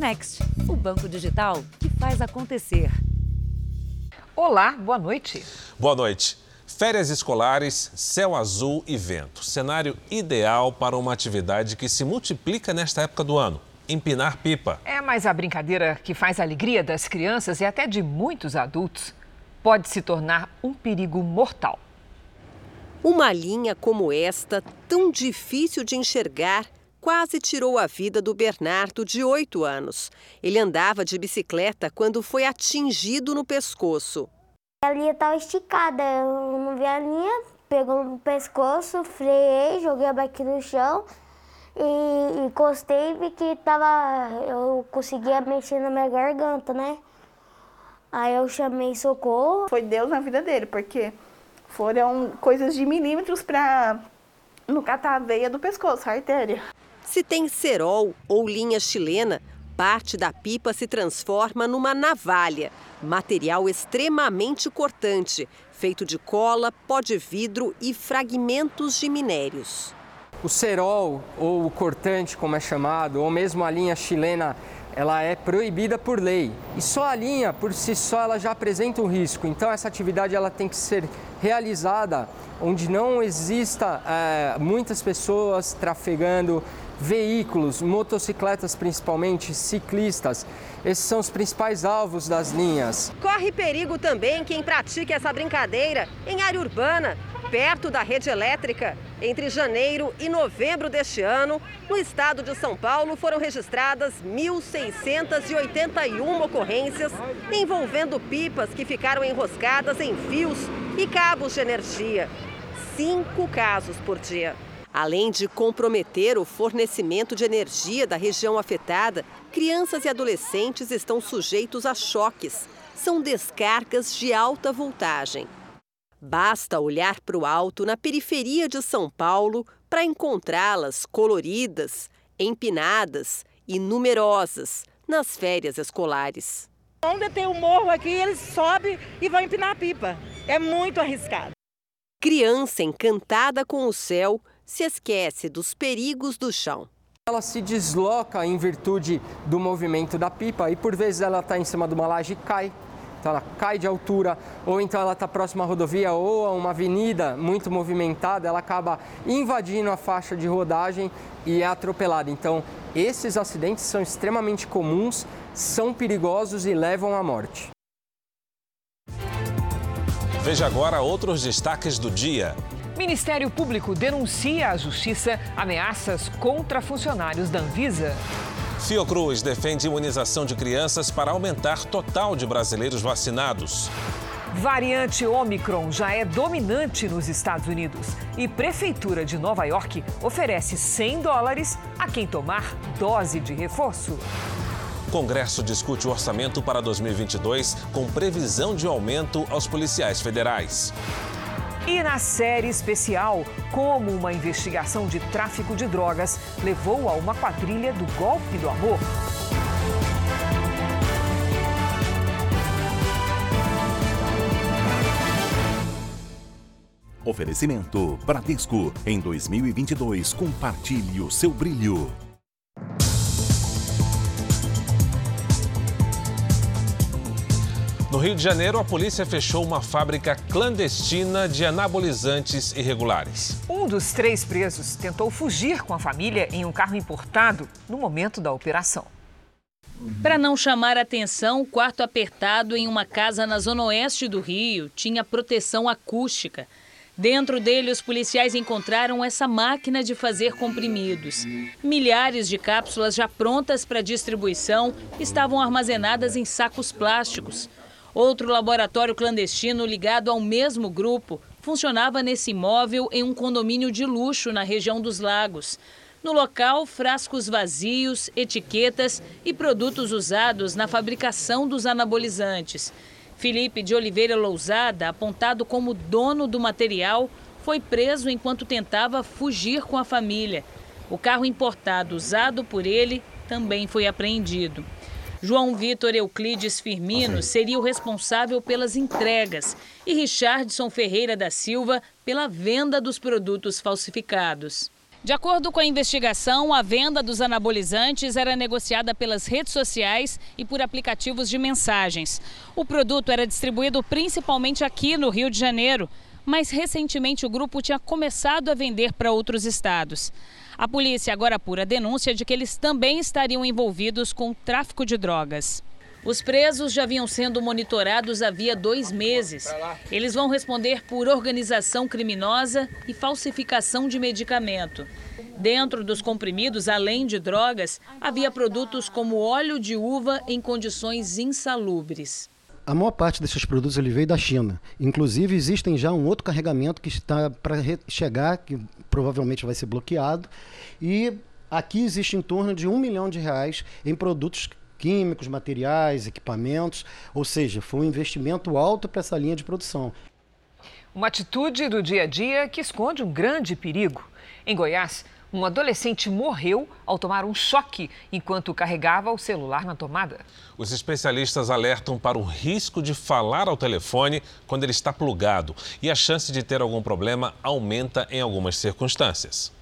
Next, o banco digital que faz acontecer. Olá, boa noite. Boa noite. Férias escolares, céu azul e vento. Cenário ideal para uma atividade que se multiplica nesta época do ano. Empinar pipa. É, mas a brincadeira que faz a alegria das crianças e até de muitos adultos pode se tornar um perigo mortal. Uma linha como esta, tão difícil de enxergar, quase tirou a vida do Bernardo, de 8 anos. Ele andava de bicicleta quando foi atingido no pescoço. A linha estava esticada, eu não vi a linha, pegou no pescoço, freiei, joguei a bike no chão e encostei e vi que tava, eu conseguia mexer na minha garganta, né? Aí eu chamei socorro. Foi Deus na vida dele, porque foram coisas de milímetros para não catar a veia do pescoço, a artéria. Se tem cerol ou linha chilena, parte da pipa se transforma numa navalha, material extremamente cortante, feito de cola, pó de vidro e fragmentos de minérios. O cerol, ou o cortante, como é chamado, ou mesmo a linha chilena, ela é proibida por lei. E só a linha, por si só, ela já apresenta um risco. Então, essa atividade ela tem que ser realizada onde não exista é, muitas pessoas trafegando veículos, motocicletas principalmente, ciclistas. Esses são os principais alvos das linhas. Corre perigo também quem pratica essa brincadeira em área urbana, perto da rede elétrica. Entre janeiro e novembro deste ano, no estado de São Paulo foram registradas 1.681 ocorrências envolvendo pipas que ficaram enroscadas em fios e cabos de energia. Cinco casos por dia. Além de comprometer o fornecimento de energia da região afetada, crianças e adolescentes estão sujeitos a choques. São descargas de alta voltagem. Basta olhar para o alto na periferia de São Paulo para encontrá-las coloridas, empinadas e numerosas nas férias escolares. Onde tem o morro aqui, eles sobem e vão empinar a pipa. É muito arriscado. Criança encantada com o céu se esquece dos perigos do chão. Ela se desloca em virtude do movimento da pipa e por vezes ela está em cima de uma laje e cai. Então ela cai de altura, ou então ela está próxima à rodovia ou a uma avenida muito movimentada, ela acaba invadindo a faixa de rodagem e é atropelada. Então esses acidentes são extremamente comuns, são perigosos e levam à morte. Veja agora outros destaques do dia. Ministério Público denuncia à Justiça ameaças contra funcionários da Anvisa. Fiocruz defende imunização de crianças para aumentar total de brasileiros vacinados. Variante Omicron já é dominante nos Estados Unidos e Prefeitura de Nova York oferece 100 dólares a quem tomar dose de reforço. Congresso discute o orçamento para 2022 com previsão de aumento aos policiais federais. E na série especial, como uma investigação de tráfico de drogas levou a uma quadrilha do golpe do amor. Oferecimento Bradesco. Em 2022, compartilhe o seu brilho. Rio de Janeiro, a polícia fechou uma fábrica clandestina de anabolizantes irregulares. Um dos três presos tentou fugir com a família em um carro importado no momento da operação. Para não chamar atenção, o quarto apertado em uma casa na zona oeste do Rio tinha proteção acústica. Dentro dele, os policiais encontraram essa máquina de fazer comprimidos. Milhares de cápsulas já prontas para distribuição estavam armazenadas em sacos plásticos. Outro laboratório clandestino ligado ao mesmo grupo funcionava nesse imóvel em um condomínio de luxo na região dos Lagos. No local, frascos vazios, etiquetas e produtos usados na fabricação dos anabolizantes. Felipe de Oliveira Lousada, apontado como dono do material, foi preso enquanto tentava fugir com a família. O carro importado usado por ele também foi apreendido. João Vitor Euclides Firmino seria o responsável pelas entregas e Richardson Ferreira da Silva pela venda dos produtos falsificados. De acordo com a investigação, a venda dos anabolizantes era negociada pelas redes sociais e por aplicativos de mensagens. O produto era distribuído principalmente aqui no Rio de Janeiro, mas recentemente o grupo tinha começado a vender para outros estados. A polícia agora apura a denúncia de que eles também estariam envolvidos com tráfico de drogas. Os presos já vinham sendo monitorados havia dois meses. Eles vão responder por organização criminosa e falsificação de medicamento. Dentro dos comprimidos, além de drogas, havia produtos como óleo de uva em condições insalubres. A maior parte desses produtos ele veio da China. Inclusive, existem já um outro carregamento que está para chegar, que provavelmente vai ser bloqueado. E aqui existe em torno de um milhão de reais em produtos químicos, materiais, equipamentos, ou seja, foi um investimento alto para essa linha de produção. Uma atitude do dia a dia que esconde um grande perigo. Em Goiás, um adolescente morreu ao tomar um choque enquanto carregava o celular na tomada. Os especialistas alertam para o risco de falar ao telefone quando ele está plugado e a chance de ter algum problema aumenta em algumas circunstâncias.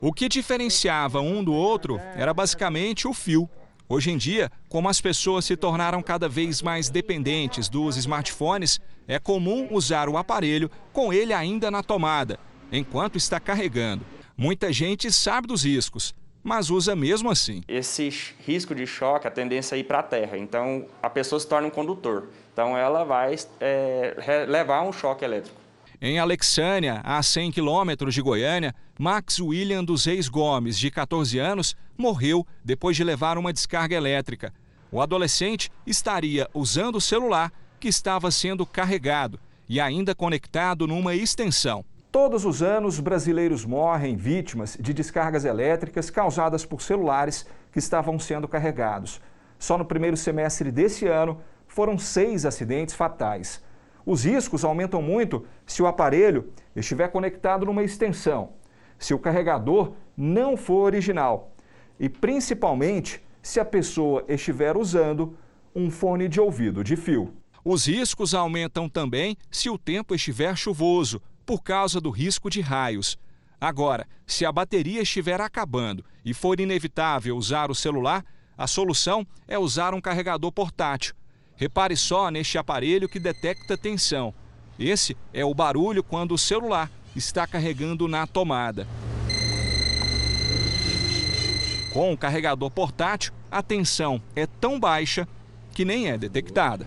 O que diferenciava um do outro era basicamente o fio. Hoje em dia, como as pessoas se tornaram cada vez mais dependentes dos smartphones, é comum usar o aparelho com ele ainda na tomada, enquanto está carregando. Muita gente sabe dos riscos, mas usa mesmo assim. Esse risco de choque, a tendência é ir para a terra. Então, a pessoa se torna um condutor. Então, ela vai é, levar um choque elétrico. Em Alexânia, a 100 quilômetros de Goiânia, Max William dos Reis Gomes, de 14 anos, morreu depois de levar uma descarga elétrica. O adolescente estaria usando o celular que estava sendo carregado e ainda conectado numa extensão. Todos os anos, brasileiros morrem vítimas de descargas elétricas causadas por celulares que estavam sendo carregados. Só no primeiro semestre desse ano, foram seis acidentes fatais. Os riscos aumentam muito se o aparelho estiver conectado numa extensão, se o carregador não for original e principalmente se a pessoa estiver usando um fone de ouvido de fio. Os riscos aumentam também se o tempo estiver chuvoso, por causa do risco de raios. Agora, se a bateria estiver acabando e for inevitável usar o celular, a solução é usar um carregador portátil Repare só neste aparelho que detecta tensão. Esse é o barulho quando o celular está carregando na tomada. Com o carregador portátil, a tensão é tão baixa que nem é detectada.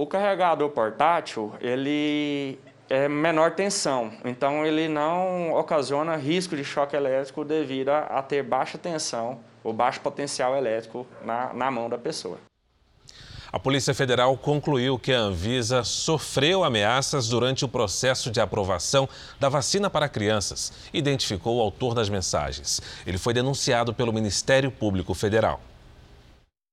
O carregador portátil, ele é menor tensão, então ele não ocasiona risco de choque elétrico devido a ter baixa tensão o baixo potencial elétrico na, na mão da pessoa. A Polícia Federal concluiu que a Anvisa sofreu ameaças durante o processo de aprovação da vacina para crianças. Identificou o autor das mensagens. Ele foi denunciado pelo Ministério Público Federal.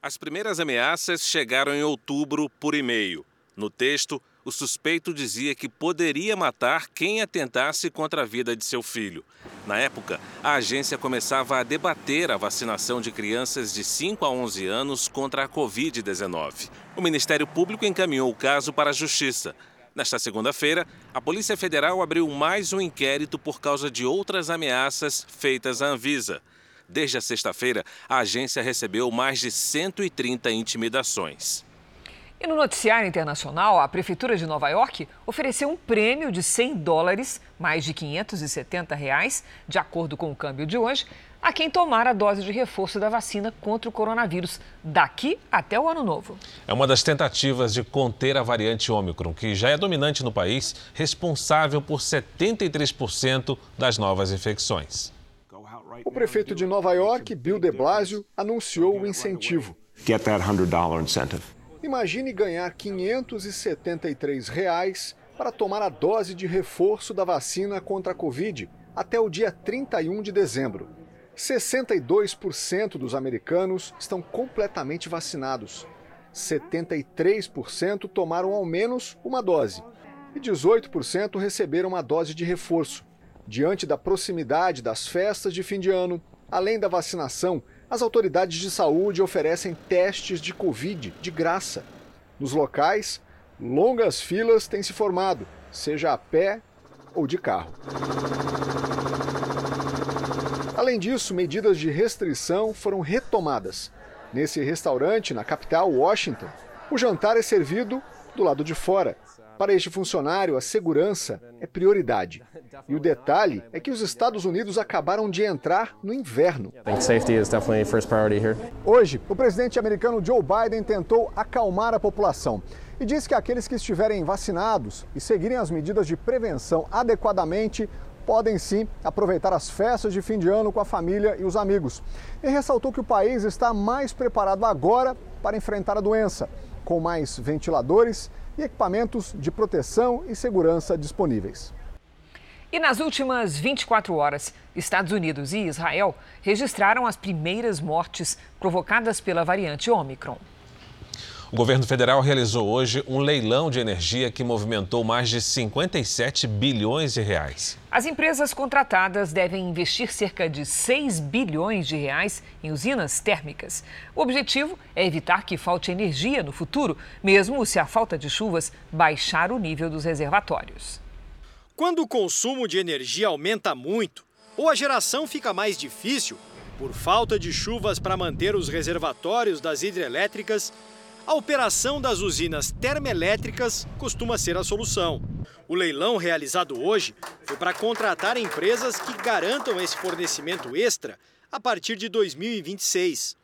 As primeiras ameaças chegaram em outubro por e-mail. No texto, o suspeito dizia que poderia matar quem atentasse contra a vida de seu filho. Na época, a agência começava a debater a vacinação de crianças de 5 a 11 anos contra a Covid-19. O Ministério Público encaminhou o caso para a Justiça. Nesta segunda-feira, a Polícia Federal abriu mais um inquérito por causa de outras ameaças feitas à Anvisa. Desde a sexta-feira, a agência recebeu mais de 130 intimidações. E no noticiário internacional, a Prefeitura de Nova York ofereceu um prêmio de 100 dólares, mais de 570 reais, de acordo com o câmbio de hoje, a quem tomar a dose de reforço da vacina contra o coronavírus daqui até o ano novo. É uma das tentativas de conter a variante Ômicron, que já é dominante no país, responsável por 73% das novas infecções. O prefeito de Nova York, Bill de Blasio, anunciou o incentivo. Get that $100 incentive. Imagine ganhar 573 reais para tomar a dose de reforço da vacina contra a Covid até o dia 31 de dezembro. 62% dos americanos estão completamente vacinados. 73% tomaram ao menos uma dose e 18% receberam uma dose de reforço. Diante da proximidade das festas de fim de ano, além da vacinação, as autoridades de saúde oferecem testes de Covid de graça. Nos locais, longas filas têm se formado, seja a pé ou de carro. Além disso, medidas de restrição foram retomadas. Nesse restaurante, na capital, Washington, o jantar é servido do lado de fora. Para este funcionário, a segurança é prioridade. E o detalhe é que os Estados Unidos acabaram de entrar no inverno. Hoje, o presidente americano Joe Biden tentou acalmar a população e disse que aqueles que estiverem vacinados e seguirem as medidas de prevenção adequadamente podem sim aproveitar as festas de fim de ano com a família e os amigos. E ressaltou que o país está mais preparado agora para enfrentar a doença, com mais ventiladores e equipamentos de proteção e segurança disponíveis. E nas últimas 24 horas, Estados Unidos e Israel registraram as primeiras mortes provocadas pela variante Omicron. O governo federal realizou hoje um leilão de energia que movimentou mais de 57 bilhões de reais. As empresas contratadas devem investir cerca de 6 bilhões de reais em usinas térmicas. O objetivo é evitar que falte energia no futuro, mesmo se a falta de chuvas baixar o nível dos reservatórios. Quando o consumo de energia aumenta muito ou a geração fica mais difícil por falta de chuvas para manter os reservatórios das hidrelétricas, a operação das usinas termoelétricas costuma ser a solução. O leilão realizado hoje foi para contratar empresas que garantam esse fornecimento extra a partir de 2026.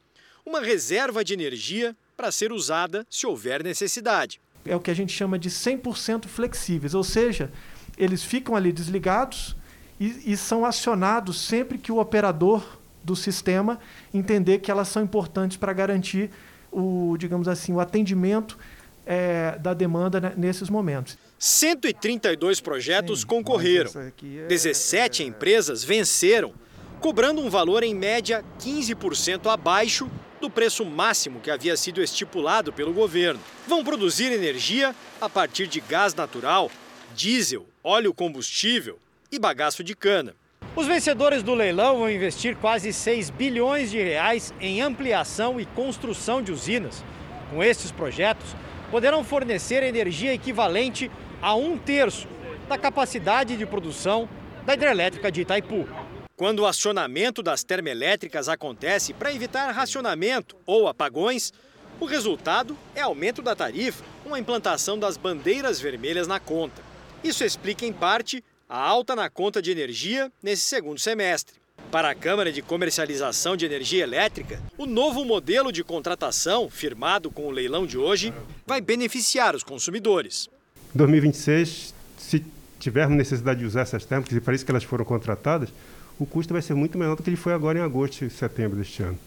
Uma reserva de energia para ser usada se houver necessidade. É o que a gente chama de 100% flexíveis, ou seja, eles ficam ali desligados e, e são acionados sempre que o operador do sistema entender que elas são importantes para garantir o, digamos assim, o atendimento é, da demanda nesses momentos. 132 projetos Sim, concorreram. É... 17 empresas venceram, cobrando um valor em média 15% abaixo do preço máximo que havia sido estipulado pelo governo. Vão produzir energia a partir de gás natural, diesel, óleo combustível e bagaço de cana. Os vencedores do leilão vão investir quase 6 bilhões de reais em ampliação e construção de usinas. Com estes projetos, poderão fornecer energia equivalente a um terço da capacidade de produção da hidrelétrica de Itaipu. Quando o acionamento das termoelétricas acontece para evitar racionamento ou apagões, o resultado é aumento da tarifa, uma implantação das bandeiras vermelhas na conta. Isso explica, em parte, a alta na conta de energia nesse segundo semestre. Para a Câmara de Comercialização de Energia Elétrica, o novo modelo de contratação, firmado com o leilão de hoje, vai beneficiar os consumidores. Em 2026, se tivermos necessidade de usar essas térmicas, e para isso que elas foram contratadas, o custo vai ser muito menor do que ele foi agora em agosto e setembro deste ano.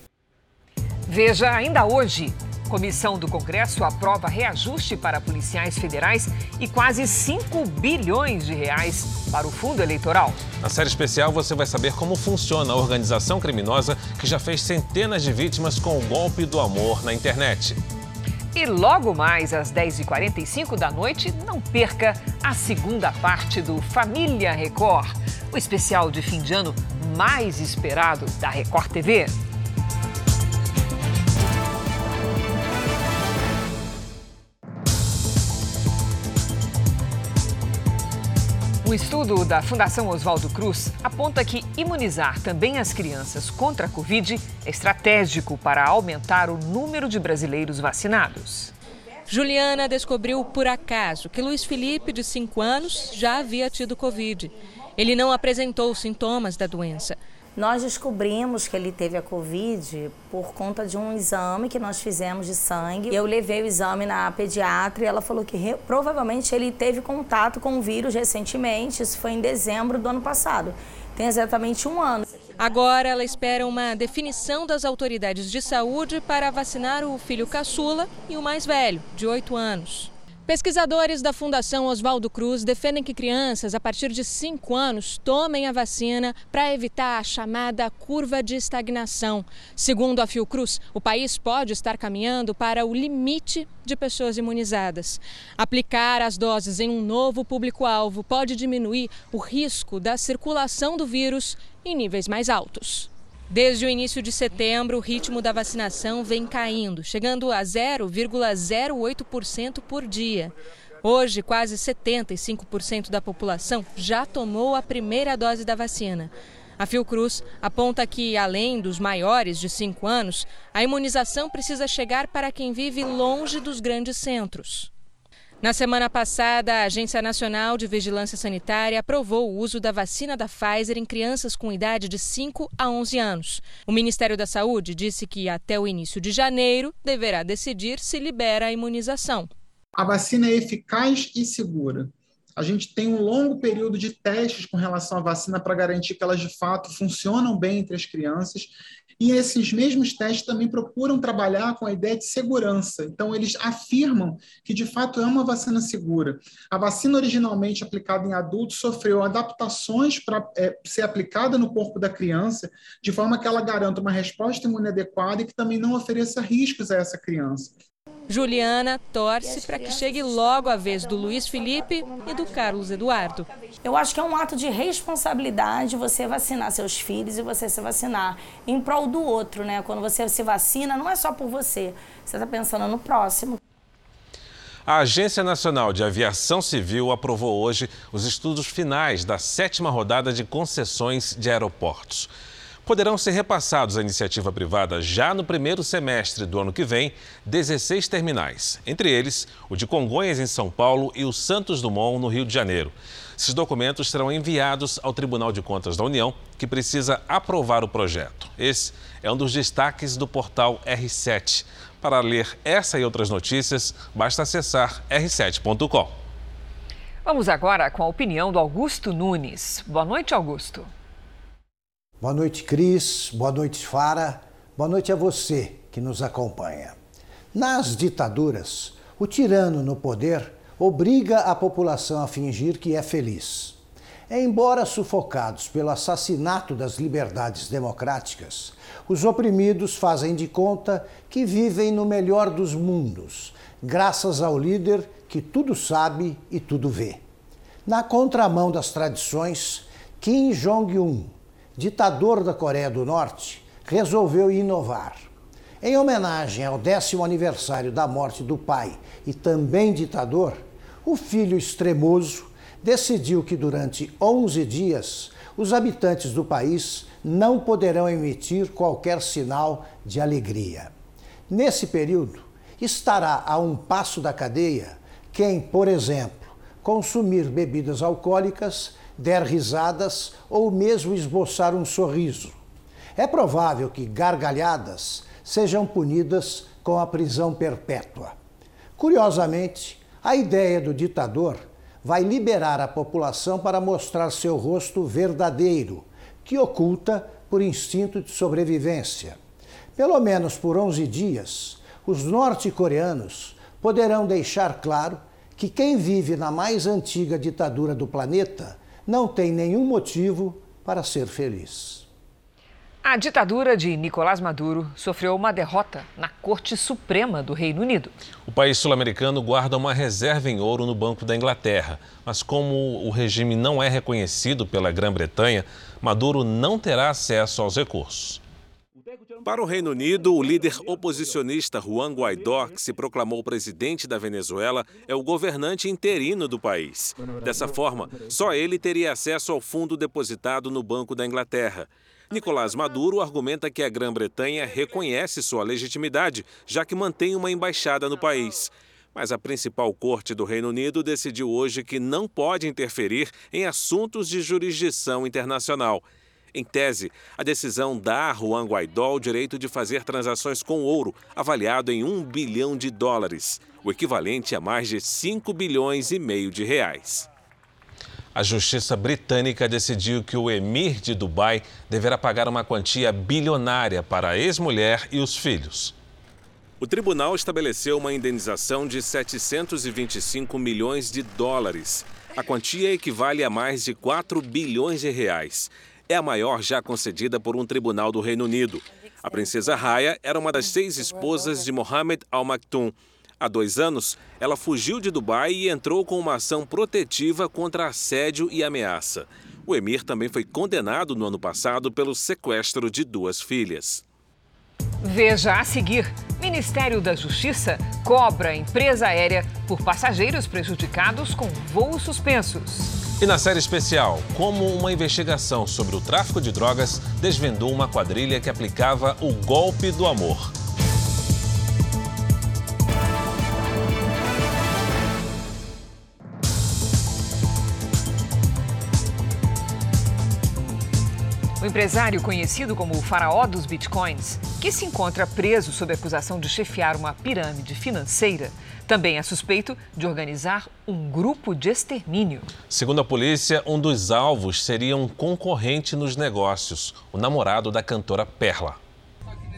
Veja ainda hoje. Comissão do Congresso aprova reajuste para policiais federais e quase 5 bilhões de reais para o fundo eleitoral. Na série especial você vai saber como funciona a organização criminosa que já fez centenas de vítimas com o golpe do amor na internet. E logo mais às 10h45 da noite, não perca a segunda parte do Família Record, o especial de fim de ano mais esperado da Record TV. Um estudo da Fundação Oswaldo Cruz aponta que imunizar também as crianças contra a Covid é estratégico para aumentar o número de brasileiros vacinados. Juliana descobriu por acaso que Luiz Felipe, de 5 anos, já havia tido Covid. Ele não apresentou sintomas da doença. Nós descobrimos que ele teve a Covid por conta de um exame que nós fizemos de sangue. Eu levei o exame na pediatra e ela falou que provavelmente ele teve contato com o vírus recentemente. Isso foi em dezembro do ano passado. Tem exatamente um ano. Agora ela espera uma definição das autoridades de saúde para vacinar o filho caçula e o mais velho, de 8 anos. Pesquisadores da Fundação Oswaldo Cruz defendem que crianças a partir de 5 anos tomem a vacina para evitar a chamada curva de estagnação. Segundo a Fiocruz, o país pode estar caminhando para o limite de pessoas imunizadas. Aplicar as doses em um novo público-alvo pode diminuir o risco da circulação do vírus em níveis mais altos. Desde o início de setembro, o ritmo da vacinação vem caindo, chegando a 0,08% por dia. Hoje, quase 75% da população já tomou a primeira dose da vacina. A Fiocruz aponta que, além dos maiores de 5 anos, a imunização precisa chegar para quem vive longe dos grandes centros. Na semana passada, a Agência Nacional de Vigilância Sanitária aprovou o uso da vacina da Pfizer em crianças com idade de 5 a 11 anos. O Ministério da Saúde disse que até o início de janeiro deverá decidir se libera a imunização. A vacina é eficaz e segura. A gente tem um longo período de testes com relação à vacina para garantir que elas de fato funcionam bem entre as crianças. E esses mesmos testes também procuram trabalhar com a ideia de segurança. Então, eles afirmam que de fato é uma vacina segura. A vacina originalmente aplicada em adultos sofreu adaptações para é, ser aplicada no corpo da criança, de forma que ela garanta uma resposta imune adequada e que também não ofereça riscos a essa criança. Juliana torce para que chegue logo a vez do Luiz Felipe e do Carlos Eduardo. Eu acho que é um ato de responsabilidade você vacinar seus filhos e você se vacinar em prol do outro, né? Quando você se vacina, não é só por você, você está pensando no próximo. A Agência Nacional de Aviação Civil aprovou hoje os estudos finais da sétima rodada de concessões de aeroportos poderão ser repassados à iniciativa privada já no primeiro semestre do ano que vem 16 terminais, entre eles o de Congonhas, em São Paulo, e o Santos Dumont, no Rio de Janeiro. Esses documentos serão enviados ao Tribunal de Contas da União, que precisa aprovar o projeto. Esse é um dos destaques do portal R7. Para ler essa e outras notícias, basta acessar r7.com. Vamos agora com a opinião do Augusto Nunes. Boa noite, Augusto. Boa noite, Cris. Boa noite, Fara. Boa noite a você que nos acompanha. Nas ditaduras, o tirano no poder obriga a população a fingir que é feliz. Embora sufocados pelo assassinato das liberdades democráticas, os oprimidos fazem de conta que vivem no melhor dos mundos, graças ao líder que tudo sabe e tudo vê. Na contramão das tradições, Kim Jong-un ditador da Coreia do Norte, resolveu inovar. Em homenagem ao décimo aniversário da morte do pai e também ditador, o filho extremoso decidiu que durante 11 dias os habitantes do país não poderão emitir qualquer sinal de alegria. Nesse período, estará a um passo da cadeia quem, por exemplo, consumir bebidas alcoólicas der risadas ou mesmo esboçar um sorriso. É provável que gargalhadas sejam punidas com a prisão perpétua. Curiosamente, a ideia do ditador vai liberar a população para mostrar seu rosto verdadeiro, que oculta por instinto de sobrevivência. Pelo menos por 11 dias, os norte-coreanos poderão deixar claro que quem vive na mais antiga ditadura do planeta não tem nenhum motivo para ser feliz. A ditadura de Nicolás Maduro sofreu uma derrota na Corte Suprema do Reino Unido. O país sul-americano guarda uma reserva em ouro no Banco da Inglaterra, mas como o regime não é reconhecido pela Grã-Bretanha, Maduro não terá acesso aos recursos. Para o Reino Unido, o líder oposicionista Juan Guaidó, que se proclamou presidente da Venezuela, é o governante interino do país. Dessa forma, só ele teria acesso ao fundo depositado no Banco da Inglaterra. Nicolás Maduro argumenta que a Grã-Bretanha reconhece sua legitimidade, já que mantém uma embaixada no país. Mas a principal corte do Reino Unido decidiu hoje que não pode interferir em assuntos de jurisdição internacional. Em tese, a decisão dá a Juan Guaidó o direito de fazer transações com ouro, avaliado em um bilhão de dólares, o equivalente a mais de 5 bilhões e meio de reais. A justiça britânica decidiu que o emir de Dubai deverá pagar uma quantia bilionária para a ex-mulher e os filhos. O tribunal estabeleceu uma indenização de 725 milhões de dólares. A quantia equivale a mais de 4 bilhões de reais é a maior já concedida por um tribunal do Reino Unido. A princesa Raya era uma das seis esposas de Mohammed Al Maktoum. Há dois anos, ela fugiu de Dubai e entrou com uma ação protetiva contra assédio e ameaça. O emir também foi condenado no ano passado pelo sequestro de duas filhas. Veja a seguir. Ministério da Justiça cobra empresa aérea por passageiros prejudicados com voos suspensos. E na série especial, como uma investigação sobre o tráfico de drogas desvendou uma quadrilha que aplicava o golpe do amor. O empresário conhecido como o faraó dos bitcoins, que se encontra preso sob acusação de chefiar uma pirâmide financeira, também é suspeito de organizar um grupo de extermínio. Segundo a polícia, um dos alvos seria um concorrente nos negócios, o namorado da cantora Perla.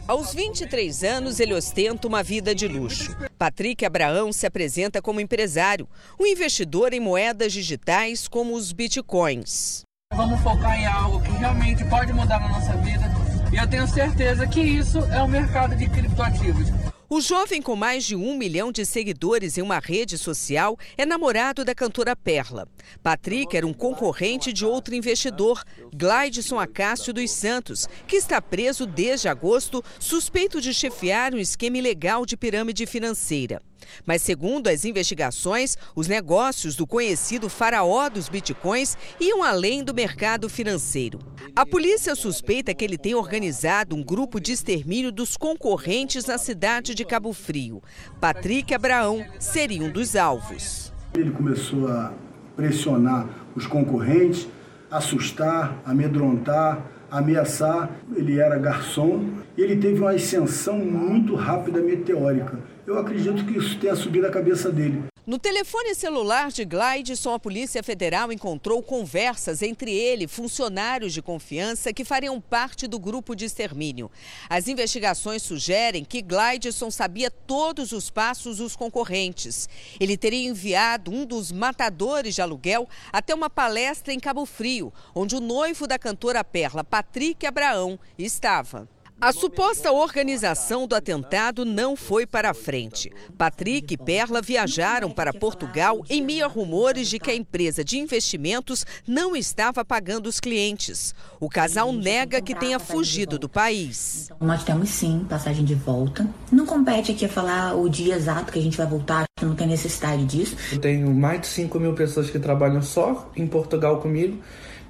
Aos 23 anos, ele ostenta uma vida de luxo. Patrick Abraão se apresenta como empresário, um investidor em moedas digitais como os bitcoins. Vamos focar em algo que realmente pode mudar na nossa vida. Eu tenho certeza que isso é o mercado de criptoativos. O jovem com mais de um milhão de seguidores em uma rede social é namorado da cantora Perla. Patrick era um concorrente de outro investidor, Glidson Acácio dos Santos, que está preso desde agosto, suspeito de chefiar um esquema ilegal de pirâmide financeira. Mas, segundo as investigações, os negócios do conhecido faraó dos bitcoins iam além do mercado financeiro. A polícia suspeita que ele tem organizado um grupo de extermínio dos concorrentes na cidade de Cabo Frio. Patrick Abraão seria um dos alvos. Ele começou a pressionar os concorrentes, assustar, amedrontar, ameaçar. Ele era garçom e ele teve uma ascensão muito rápida, meteórica. Eu acredito que isso tenha subido a cabeça dele. No telefone celular de Glidson, a Polícia Federal encontrou conversas entre ele e funcionários de confiança que fariam parte do grupo de extermínio. As investigações sugerem que Glidson sabia todos os passos dos concorrentes. Ele teria enviado um dos matadores de aluguel até uma palestra em Cabo Frio, onde o noivo da cantora Perla, Patrick Abraão, estava. A suposta organização do atentado não foi para a frente. Patrick e Perla viajaram para Portugal em meio a rumores de que a empresa de investimentos não estava pagando os clientes. O casal nega que tenha fugido do país. Nós temos sim passagem de volta. Não compete aqui falar o dia exato que a gente vai voltar, não tem necessidade disso. Eu tenho mais de 5 mil pessoas que trabalham só em Portugal comigo.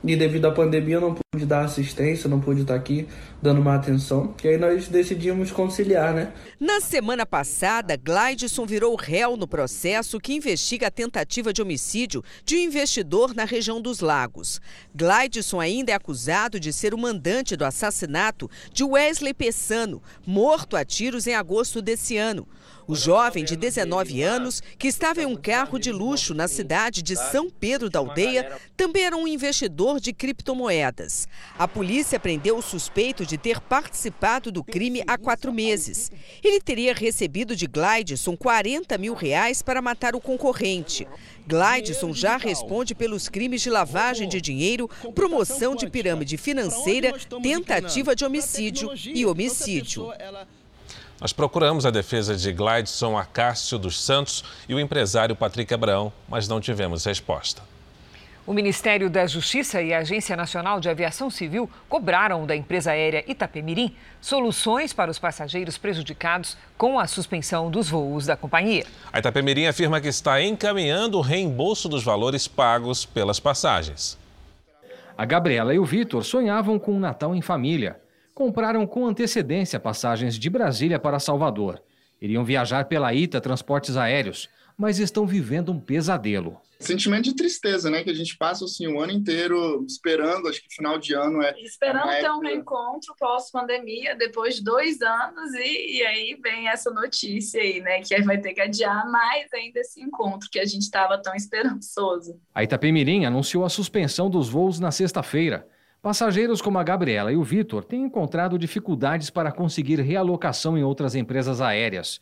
E devido à pandemia eu não pude dar assistência, não pude estar aqui dando uma atenção. E aí nós decidimos conciliar, né? Na semana passada, Glidson virou réu no processo que investiga a tentativa de homicídio de um investidor na região dos Lagos. Glidson ainda é acusado de ser o mandante do assassinato de Wesley Pessano, morto a tiros em agosto desse ano. O jovem de 19 anos, que estava em um carro de luxo na cidade de São Pedro da Aldeia, também era um investidor de criptomoedas. A polícia prendeu o suspeito de ter participado do crime há quatro meses. Ele teria recebido de Glidson 40 mil reais para matar o concorrente. Glidson já responde pelos crimes de lavagem de dinheiro, promoção de pirâmide financeira, tentativa de homicídio e homicídio. Nós procuramos a defesa de Glidson Acácio dos Santos e o empresário Patrick Abraão, mas não tivemos resposta. O Ministério da Justiça e a Agência Nacional de Aviação Civil cobraram da empresa aérea Itapemirim soluções para os passageiros prejudicados com a suspensão dos voos da companhia. A Itapemirim afirma que está encaminhando o reembolso dos valores pagos pelas passagens. A Gabriela e o Vitor sonhavam com um Natal em família compraram com antecedência passagens de Brasília para Salvador. Iriam viajar pela ITA Transportes Aéreos, mas estão vivendo um pesadelo. Sentimento de tristeza, né? Que a gente passa assim, o ano inteiro esperando, acho que final de ano é. Esperando é ter um reencontro pós-pandemia, depois de dois anos, e, e aí vem essa notícia aí, né? Que vai ter que adiar mais ainda esse encontro que a gente estava tão esperançoso. A Itapemirim anunciou a suspensão dos voos na sexta-feira. Passageiros como a Gabriela e o Vitor têm encontrado dificuldades para conseguir realocação em outras empresas aéreas.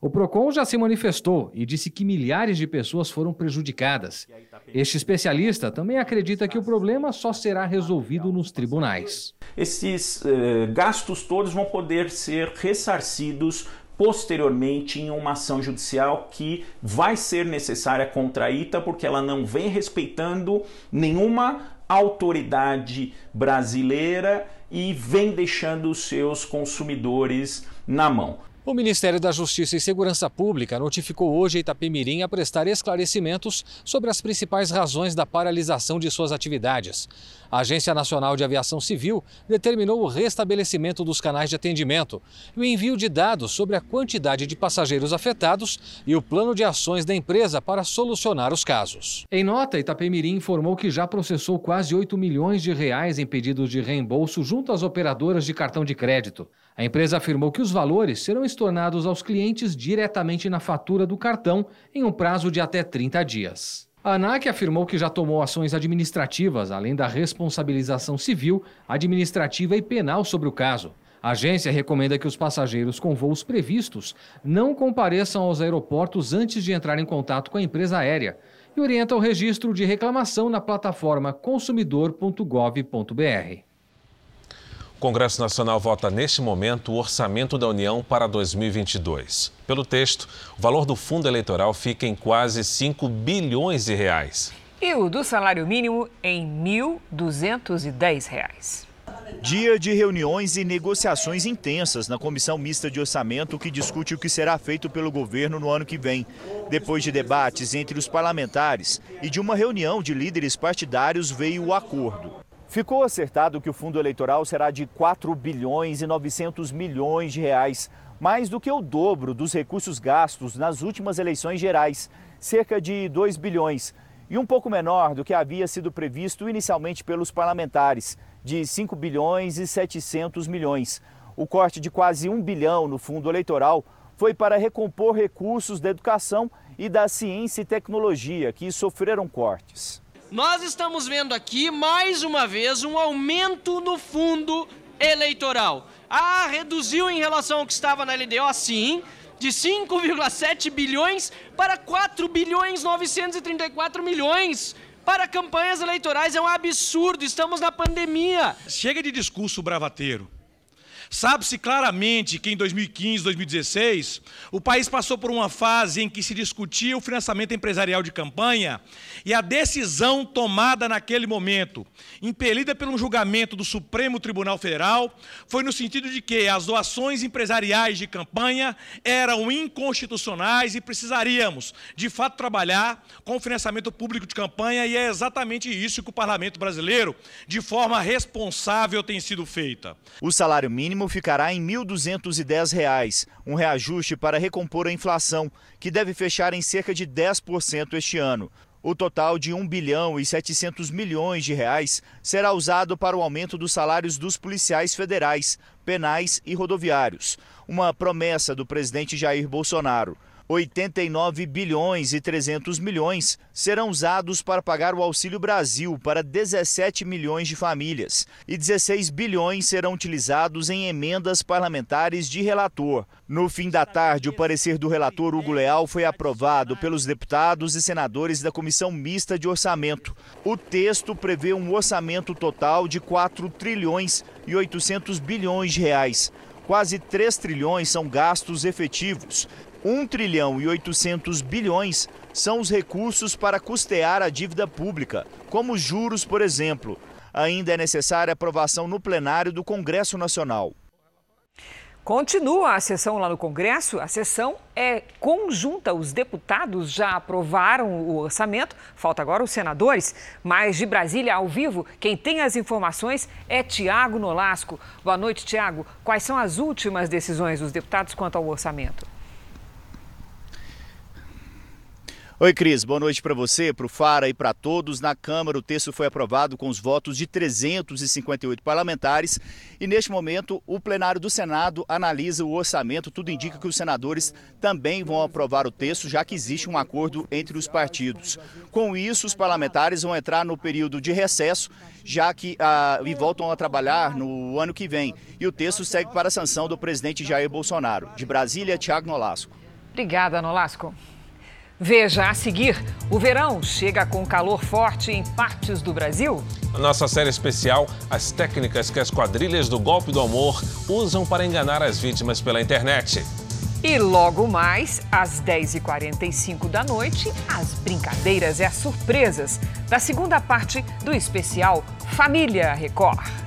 O Procon já se manifestou e disse que milhares de pessoas foram prejudicadas. Este especialista também acredita que o problema só será resolvido nos tribunais. Esses eh, gastos todos vão poder ser ressarcidos posteriormente em uma ação judicial que vai ser necessária contra a ITA porque ela não vem respeitando nenhuma autoridade brasileira e vem deixando os seus consumidores na mão. O Ministério da Justiça e Segurança Pública notificou hoje a Itapemirim a prestar esclarecimentos sobre as principais razões da paralisação de suas atividades. A Agência Nacional de Aviação Civil determinou o restabelecimento dos canais de atendimento e o envio de dados sobre a quantidade de passageiros afetados e o plano de ações da empresa para solucionar os casos. Em nota, Itapemirim informou que já processou quase 8 milhões de reais em pedidos de reembolso junto às operadoras de cartão de crédito. A empresa afirmou que os valores serão estornados aos clientes diretamente na fatura do cartão em um prazo de até 30 dias. A ANAC afirmou que já tomou ações administrativas, além da responsabilização civil, administrativa e penal sobre o caso. A agência recomenda que os passageiros com voos previstos não compareçam aos aeroportos antes de entrar em contato com a empresa aérea e orienta o registro de reclamação na plataforma consumidor.gov.br. O Congresso Nacional vota neste momento o orçamento da União para 2022. Pelo texto, o valor do fundo eleitoral fica em quase 5 bilhões de reais. E o do salário mínimo em R$ 1.210. Dia de reuniões e negociações intensas na Comissão Mista de Orçamento que discute o que será feito pelo governo no ano que vem. Depois de debates entre os parlamentares e de uma reunião de líderes partidários, veio o acordo. Ficou acertado que o fundo eleitoral será de 4 bilhões e 900 milhões de reais, mais do que o dobro dos recursos gastos nas últimas eleições gerais, cerca de 2 bilhões, e um pouco menor do que havia sido previsto inicialmente pelos parlamentares, de 5 bilhões e 700 milhões. O corte de quase 1 bilhão no fundo eleitoral foi para recompor recursos da educação e da ciência e tecnologia, que sofreram cortes. Nós estamos vendo aqui mais uma vez um aumento no fundo eleitoral. Ah, reduziu em relação ao que estava na LDO, sim, de 5,7 bilhões para 4 bilhões 934 milhões. Para campanhas eleitorais é um absurdo, estamos na pandemia. Chega de discurso bravateiro. Sabe-se claramente que em 2015, 2016, o país passou por uma fase em que se discutia o financiamento empresarial de campanha e a decisão tomada naquele momento, impelida pelo julgamento do Supremo Tribunal Federal, foi no sentido de que as doações empresariais de campanha eram inconstitucionais e precisaríamos, de fato, trabalhar com o financiamento público de campanha e é exatamente isso que o parlamento brasileiro, de forma responsável, tem sido feita. O salário mínimo mínimo ficará em R$ 1.210, um reajuste para recompor a inflação, que deve fechar em cerca de 10% este ano. O total de 1 bilhão e 700 milhões de reais será usado para o aumento dos salários dos policiais federais, penais e rodoviários, uma promessa do presidente Jair Bolsonaro. 89 bilhões e 300 milhões serão usados para pagar o Auxílio Brasil para 17 milhões de famílias e 16 bilhões serão utilizados em emendas parlamentares de relator. No fim da tarde, o parecer do relator Hugo Leal foi aprovado pelos deputados e senadores da Comissão Mista de Orçamento. O texto prevê um orçamento total de 4 trilhões e 800 bilhões de reais. Quase 3 trilhões são gastos efetivos, 1 trilhão e 800 bilhões são os recursos para custear a dívida pública, como juros, por exemplo. Ainda é necessária aprovação no plenário do Congresso Nacional. Continua a sessão lá no Congresso. A sessão é conjunta. Os deputados já aprovaram o orçamento. Falta agora os senadores. Mas de Brasília, ao vivo, quem tem as informações é Tiago Nolasco. Boa noite, Tiago. Quais são as últimas decisões dos deputados quanto ao orçamento? Oi, Cris. Boa noite para você, para o Fara e para todos. Na Câmara, o texto foi aprovado com os votos de 358 parlamentares e, neste momento, o plenário do Senado analisa o orçamento. Tudo indica que os senadores também vão aprovar o texto, já que existe um acordo entre os partidos. Com isso, os parlamentares vão entrar no período de recesso, já que ah, e voltam a trabalhar no ano que vem. E o texto segue para a sanção do presidente Jair Bolsonaro. De Brasília, Tiago Nolasco. Obrigada, Nolasco. Veja a seguir: o verão chega com calor forte em partes do Brasil? Na nossa série especial, as técnicas que as quadrilhas do golpe do amor usam para enganar as vítimas pela internet. E logo mais, às 10h45 da noite, as brincadeiras e as surpresas da segunda parte do especial Família Record.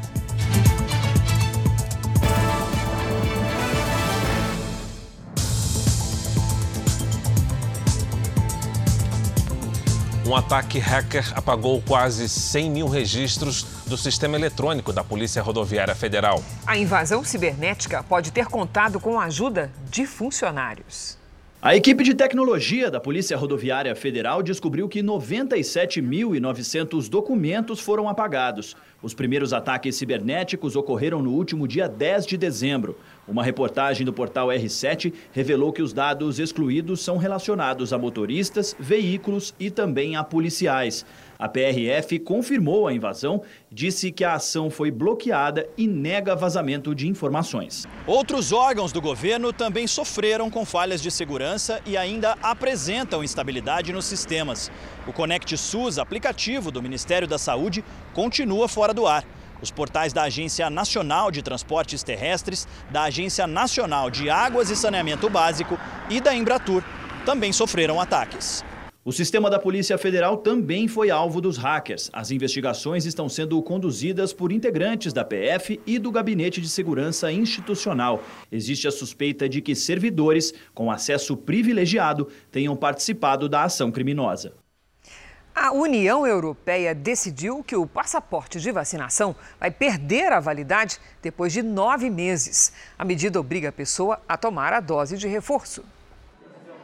Um ataque hacker apagou quase 100 mil registros do sistema eletrônico da Polícia Rodoviária Federal. A invasão cibernética pode ter contado com a ajuda de funcionários. A equipe de tecnologia da Polícia Rodoviária Federal descobriu que 97.900 documentos foram apagados. Os primeiros ataques cibernéticos ocorreram no último dia 10 de dezembro. Uma reportagem do portal R7 revelou que os dados excluídos são relacionados a motoristas, veículos e também a policiais. A PRF confirmou a invasão, disse que a ação foi bloqueada e nega vazamento de informações. Outros órgãos do governo também sofreram com falhas de segurança e ainda apresentam instabilidade nos sistemas. O Conect SUS, aplicativo do Ministério da Saúde, continua fora do ar. Os portais da Agência Nacional de Transportes Terrestres, da Agência Nacional de Águas e Saneamento Básico e da Embratur também sofreram ataques. O sistema da Polícia Federal também foi alvo dos hackers. As investigações estão sendo conduzidas por integrantes da PF e do Gabinete de Segurança Institucional. Existe a suspeita de que servidores com acesso privilegiado tenham participado da ação criminosa. A União Europeia decidiu que o passaporte de vacinação vai perder a validade depois de nove meses. A medida obriga a pessoa a tomar a dose de reforço.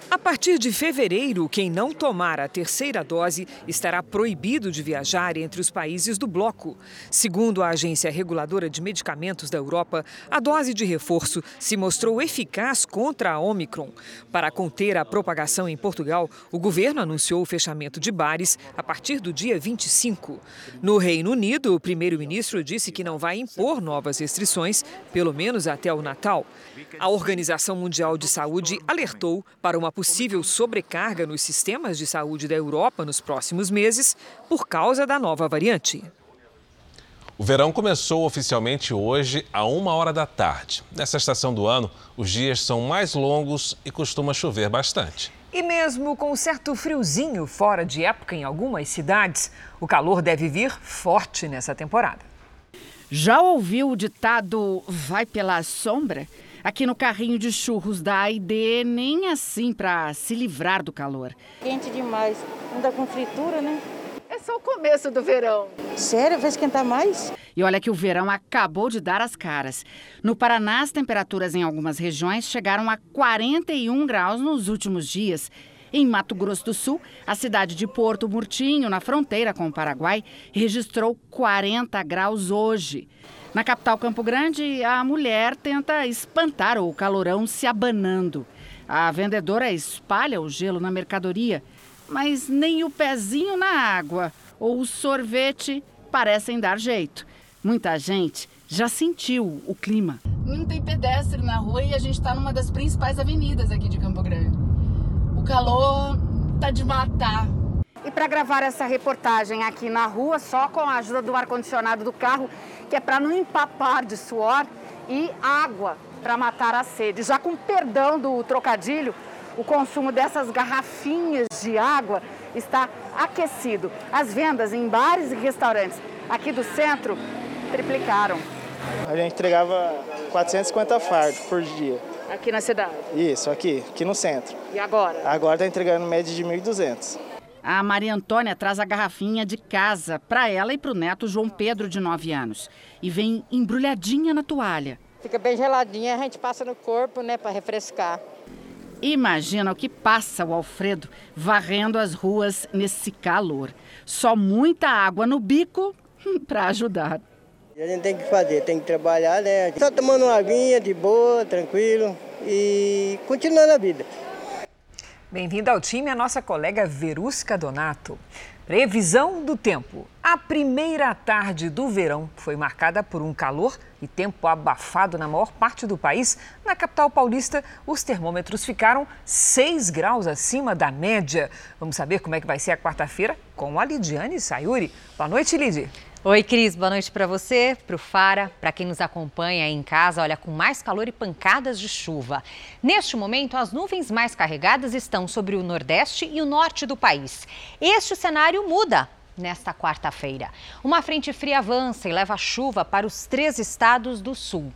A partir de fevereiro, quem não tomar a terceira dose estará proibido de viajar entre os países do bloco. Segundo a Agência Reguladora de Medicamentos da Europa, a dose de reforço se mostrou eficaz contra a Omicron. Para conter a propagação em Portugal, o governo anunciou o fechamento de bares a partir do dia 25. No Reino Unido, o primeiro-ministro disse que não vai impor novas restrições, pelo menos até o Natal. A Organização Mundial de Saúde alertou para uma possível sobrecarga nos sistemas de saúde da Europa nos próximos meses por causa da nova variante. O verão começou oficialmente hoje, a uma hora da tarde. Nessa estação do ano, os dias são mais longos e costuma chover bastante. E mesmo com um certo friozinho fora de época em algumas cidades, o calor deve vir forte nessa temporada. Já ouviu o ditado vai pela sombra? Aqui no carrinho de churros da AID, nem assim para se livrar do calor. Quente demais. Anda com fritura, né? É só o começo do verão. Sério? Vai esquentar mais? E olha que o verão acabou de dar as caras. No Paraná, as temperaturas em algumas regiões chegaram a 41 graus nos últimos dias. Em Mato Grosso do Sul, a cidade de Porto Murtinho, na fronteira com o Paraguai, registrou 40 graus hoje. Na capital Campo Grande, a mulher tenta espantar o calorão se abanando. A vendedora espalha o gelo na mercadoria, mas nem o pezinho na água ou o sorvete parecem dar jeito. Muita gente já sentiu o clima. Não tem pedestre na rua e a gente está numa das principais avenidas aqui de Campo Grande. O calor tá de matar. E para gravar essa reportagem aqui na rua, só com a ajuda do ar-condicionado do carro, que é para não empapar de suor, e água para matar a sede. Já com perdão do trocadilho, o consumo dessas garrafinhas de água está aquecido. As vendas em bares e restaurantes aqui do centro triplicaram. A gente entregava 450 fardos por dia. Aqui na cidade? Isso, aqui, aqui no centro. E agora? Agora está entregando média de 1.200. A Maria Antônia traz a garrafinha de casa para ela e para o neto João Pedro, de 9 anos. E vem embrulhadinha na toalha. Fica bem geladinha, a gente passa no corpo, né, para refrescar. Imagina o que passa o Alfredo varrendo as ruas nesse calor. Só muita água no bico para ajudar. A gente tem que fazer, tem que trabalhar, né? Só tomando uma aguinha de boa, tranquilo e continuando a vida. Bem-vinda ao time a nossa colega Verusca Donato. Previsão do tempo. A primeira tarde do verão foi marcada por um calor e tempo abafado na maior parte do país. Na capital paulista, os termômetros ficaram 6 graus acima da média. Vamos saber como é que vai ser a quarta-feira com a Lidiane Sayuri. Boa noite, Lidy. Oi, Cris, boa noite para você, para o Fara, para quem nos acompanha aí em casa. Olha, com mais calor e pancadas de chuva. Neste momento, as nuvens mais carregadas estão sobre o Nordeste e o Norte do país. Este cenário muda nesta quarta-feira. Uma frente fria avança e leva chuva para os três estados do Sul.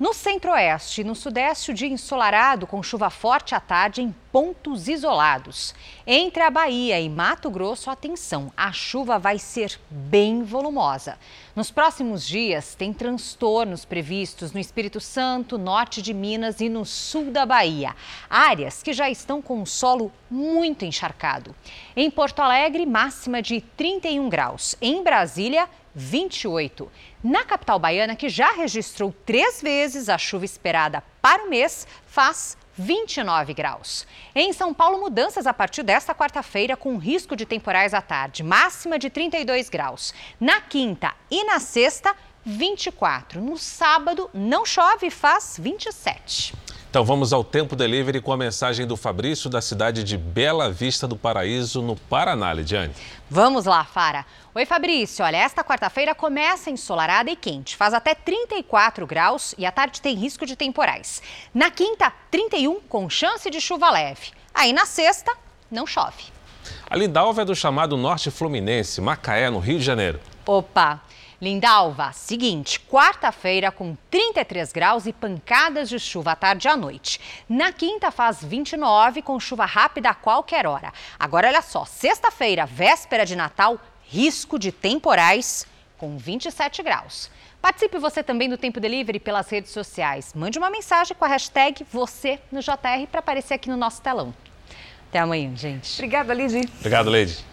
No centro-oeste e no sudeste, o dia ensolarado com chuva forte à tarde em pontos isolados. Entre a Bahia e Mato Grosso, atenção, a chuva vai ser bem volumosa. Nos próximos dias, tem transtornos previstos no Espírito Santo, norte de Minas e no sul da Bahia. Áreas que já estão com o solo muito encharcado. Em Porto Alegre, máxima de 31 graus. Em Brasília, 28. Na capital baiana, que já registrou três vezes a chuva esperada para o mês, faz 29 graus. Em São Paulo, mudanças a partir desta quarta-feira, com risco de temporais à tarde, máxima de 32 graus. Na quinta e na sexta, 24. No sábado, não chove e faz 27. Então vamos ao Tempo Delivery com a mensagem do Fabrício da cidade de Bela Vista do Paraíso, no Paraná, Lidiane. Vamos lá, Fara. Oi, Fabrício. Olha, esta quarta-feira começa ensolarada e quente. Faz até 34 graus e à tarde tem risco de temporais. Na quinta, 31, com chance de chuva leve. Aí na sexta, não chove. A Lindalva é do chamado Norte Fluminense, Macaé, no Rio de Janeiro. Opa! Lindalva, seguinte, quarta-feira com 33 graus e pancadas de chuva à tarde e à noite. Na quinta faz 29 com chuva rápida a qualquer hora. Agora olha só, sexta-feira, véspera de Natal, risco de temporais com 27 graus. Participe você também do Tempo Delivery pelas redes sociais. Mande uma mensagem com a hashtag você no JR para aparecer aqui no nosso telão. Até amanhã, gente. Obrigada, Lidy. Obrigado, Lady.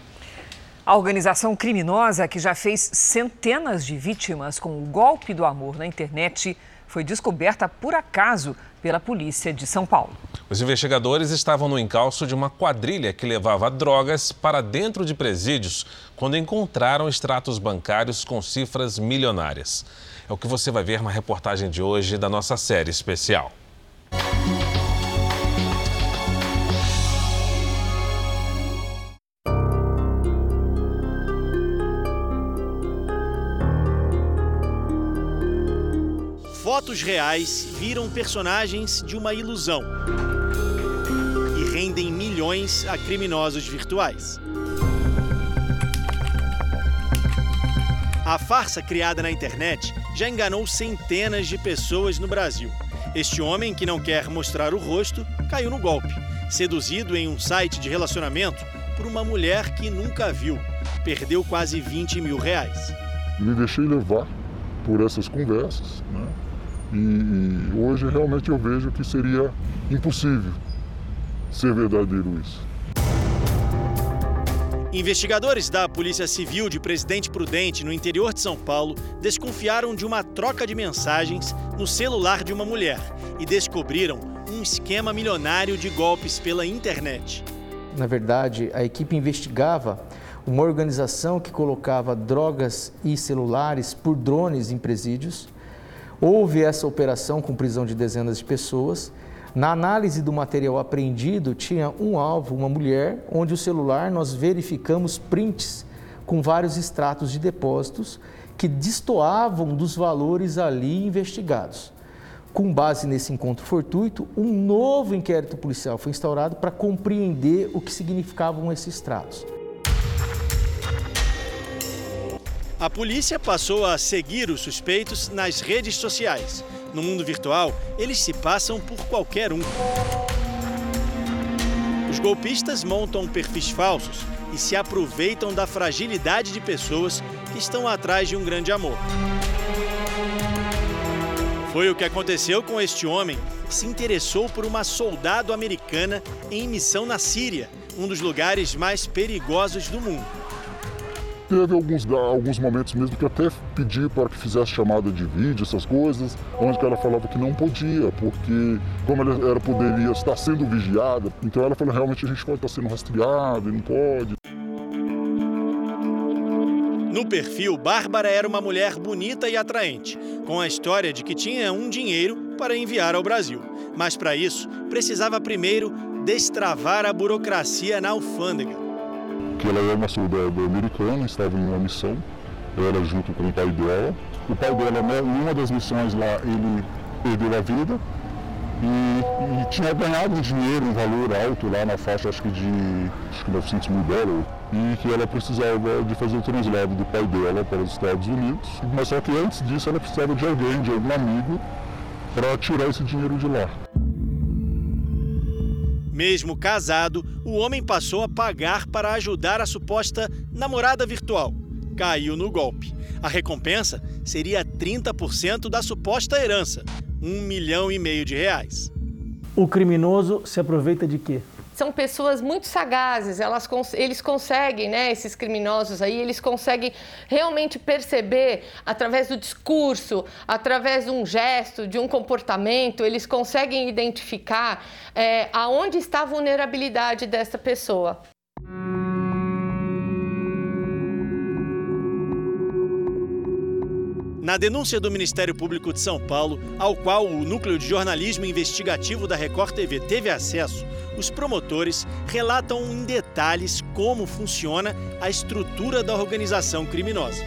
A organização criminosa que já fez centenas de vítimas com o golpe do amor na internet foi descoberta por acaso pela polícia de São Paulo. Os investigadores estavam no encalço de uma quadrilha que levava drogas para dentro de presídios quando encontraram extratos bancários com cifras milionárias. É o que você vai ver na reportagem de hoje da nossa série especial. Fotos reais viram personagens de uma ilusão e rendem milhões a criminosos virtuais. A farsa criada na internet já enganou centenas de pessoas no Brasil. Este homem, que não quer mostrar o rosto, caiu no golpe, seduzido em um site de relacionamento por uma mulher que nunca viu. Perdeu quase 20 mil reais. Me deixei levar por essas conversas, né? E hoje realmente eu vejo que seria impossível ser verdadeiro isso. Investigadores da Polícia Civil de Presidente Prudente, no interior de São Paulo, desconfiaram de uma troca de mensagens no celular de uma mulher e descobriram um esquema milionário de golpes pela internet. Na verdade, a equipe investigava uma organização que colocava drogas e celulares por drones em presídios Houve essa operação com prisão de dezenas de pessoas. Na análise do material apreendido, tinha um alvo, uma mulher, onde o celular nós verificamos prints com vários extratos de depósitos que destoavam dos valores ali investigados. Com base nesse encontro fortuito, um novo inquérito policial foi instaurado para compreender o que significavam esses extratos. A polícia passou a seguir os suspeitos nas redes sociais. No mundo virtual, eles se passam por qualquer um. Os golpistas montam perfis falsos e se aproveitam da fragilidade de pessoas que estão atrás de um grande amor. Foi o que aconteceu com este homem que se interessou por uma soldado americana em missão na Síria, um dos lugares mais perigosos do mundo. Teve alguns, alguns momentos mesmo que até pedi para que fizesse chamada de vídeo, essas coisas, onde ela falava que não podia, porque como ela, ela poderia estar sendo vigiada, então ela falou, realmente a gente pode estar sendo rastreado e não pode. No perfil, Bárbara era uma mulher bonita e atraente, com a história de que tinha um dinheiro para enviar ao Brasil. Mas para isso, precisava primeiro destravar a burocracia na alfândega que ela era uma soldado americana, estava em uma missão Ela junto com o pai dela. O pai dela, né, em uma das missões lá, ele perdeu a vida e, e, tinha ganhado um dinheiro, um valor alto lá na faixa, acho que de acho que 900 mil dólares, e que ela precisava de fazer o translado do pai dela para os Estados Unidos. Mas só que antes disso ela precisava de alguém, de algum amigo, para tirar esse dinheiro de lá. Mesmo casado, o homem passou a pagar para ajudar a suposta namorada virtual. Caiu no golpe. A recompensa seria 30% da suposta herança, um milhão e meio de reais. O criminoso se aproveita de quê? São pessoas muito sagazes, elas, eles conseguem, né, esses criminosos aí, eles conseguem realmente perceber através do discurso, através de um gesto, de um comportamento, eles conseguem identificar é, aonde está a vulnerabilidade dessa pessoa. Na denúncia do Ministério Público de São Paulo, ao qual o Núcleo de Jornalismo Investigativo da Record TV teve acesso, os promotores relatam em detalhes como funciona a estrutura da organização criminosa.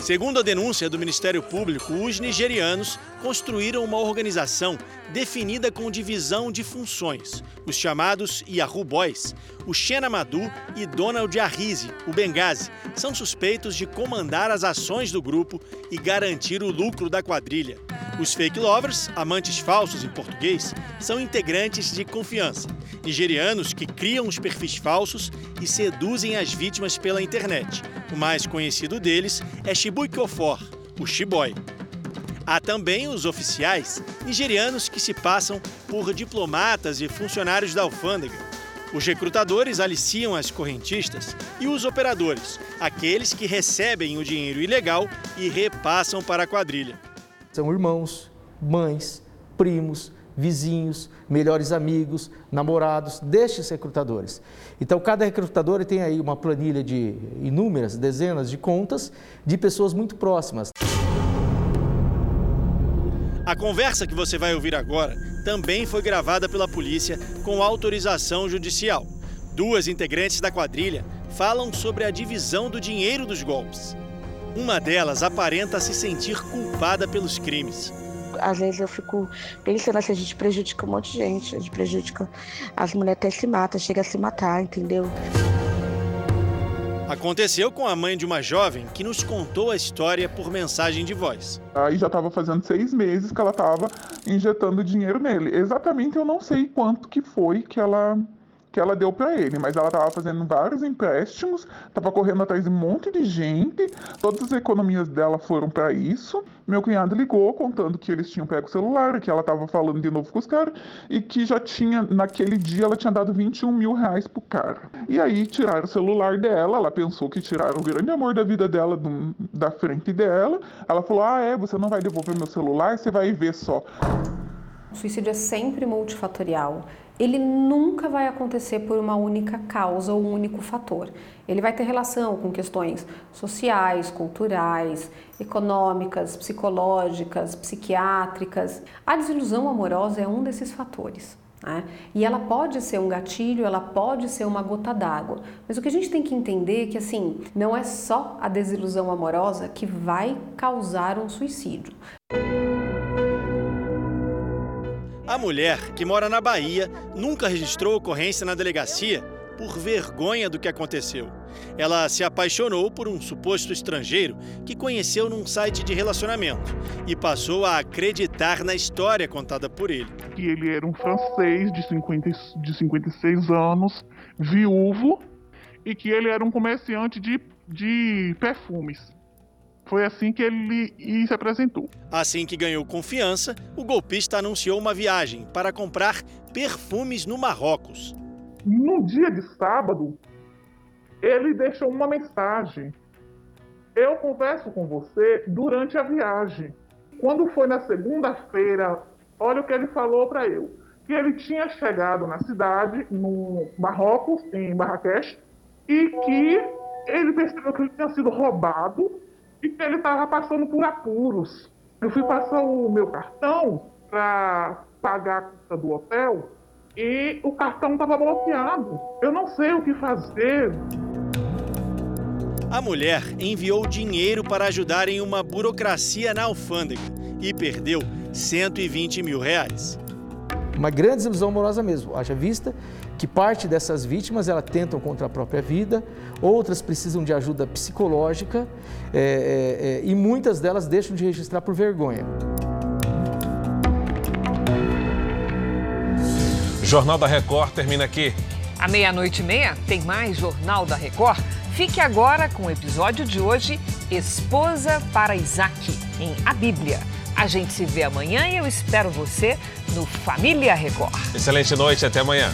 Segundo a denúncia do Ministério Público, os nigerianos construíram uma organização definida com divisão de funções. Os chamados Yahoo Boys, o Xena Madu e Donald Arrizi, o Benghazi, são suspeitos de comandar as ações do grupo e garantir o lucro da quadrilha. Os fake lovers, amantes falsos em português, são integrantes de confiança, nigerianos que criam os perfis falsos e seduzem as vítimas pela internet. O mais conhecido deles é Shibuki Ofor, o Shiboy. Há também os oficiais nigerianos que se passam por diplomatas e funcionários da alfândega. Os recrutadores aliciam as correntistas e os operadores, aqueles que recebem o dinheiro ilegal e repassam para a quadrilha. São irmãos, mães, primos, vizinhos, melhores amigos, namorados destes recrutadores. Então, cada recrutador tem aí uma planilha de inúmeras, dezenas de contas de pessoas muito próximas. A conversa que você vai ouvir agora também foi gravada pela polícia com autorização judicial. Duas integrantes da quadrilha falam sobre a divisão do dinheiro dos golpes. Uma delas aparenta se sentir culpada pelos crimes. Às vezes eu fico pensando assim, a gente prejudica um monte de gente, a gente prejudica. As mulheres até se matam, chega a se matar, entendeu? Aconteceu com a mãe de uma jovem que nos contou a história por mensagem de voz. Aí já estava fazendo seis meses que ela estava injetando dinheiro nele. Exatamente eu não sei quanto que foi que ela que ela deu para ele, mas ela estava fazendo vários empréstimos, estava correndo atrás de um monte de gente, todas as economias dela foram para isso. Meu cunhado ligou contando que eles tinham pego o celular, que ela estava falando de novo com os caras e que já tinha, naquele dia, ela tinha dado 21 mil reais pro cara. E aí tiraram o celular dela, ela pensou que tiraram o grande amor da vida dela do, da frente dela. Ela falou: Ah, é, você não vai devolver meu celular, você vai ver só. O suicídio é sempre multifatorial ele nunca vai acontecer por uma única causa ou um único fator. Ele vai ter relação com questões sociais, culturais, econômicas, psicológicas, psiquiátricas. A desilusão amorosa é um desses fatores. Né? E ela pode ser um gatilho, ela pode ser uma gota d'água. Mas o que a gente tem que entender é que assim, não é só a desilusão amorosa que vai causar um suicídio. A mulher, que mora na Bahia, nunca registrou ocorrência na delegacia por vergonha do que aconteceu. Ela se apaixonou por um suposto estrangeiro que conheceu num site de relacionamento e passou a acreditar na história contada por ele. Que ele era um francês de, 50, de 56 anos, viúvo, e que ele era um comerciante de, de perfumes. Foi assim que ele se apresentou. Assim que ganhou confiança, o golpista anunciou uma viagem para comprar perfumes no Marrocos. No dia de sábado, ele deixou uma mensagem. Eu converso com você durante a viagem. Quando foi na segunda-feira, olha o que ele falou para eu. Que ele tinha chegado na cidade, no Marrocos, em Marrakech, e que ele percebeu que ele tinha sido roubado e que ele estava passando por apuros. Eu fui passar o meu cartão para pagar a conta do hotel e o cartão estava bloqueado. Eu não sei o que fazer. A mulher enviou dinheiro para ajudar em uma burocracia na alfândega e perdeu 120 mil reais. Uma grande desilusão amorosa mesmo, haja vista que parte dessas vítimas ela tentam contra a própria vida, outras precisam de ajuda psicológica é, é, é, e muitas delas deixam de registrar por vergonha. Jornal da Record termina aqui. À meia-noite e meia tem mais Jornal da Record. Fique agora com o episódio de hoje, Esposa para Isaac, em A Bíblia. A gente se vê amanhã e eu espero você no Família Record. Excelente noite, até amanhã.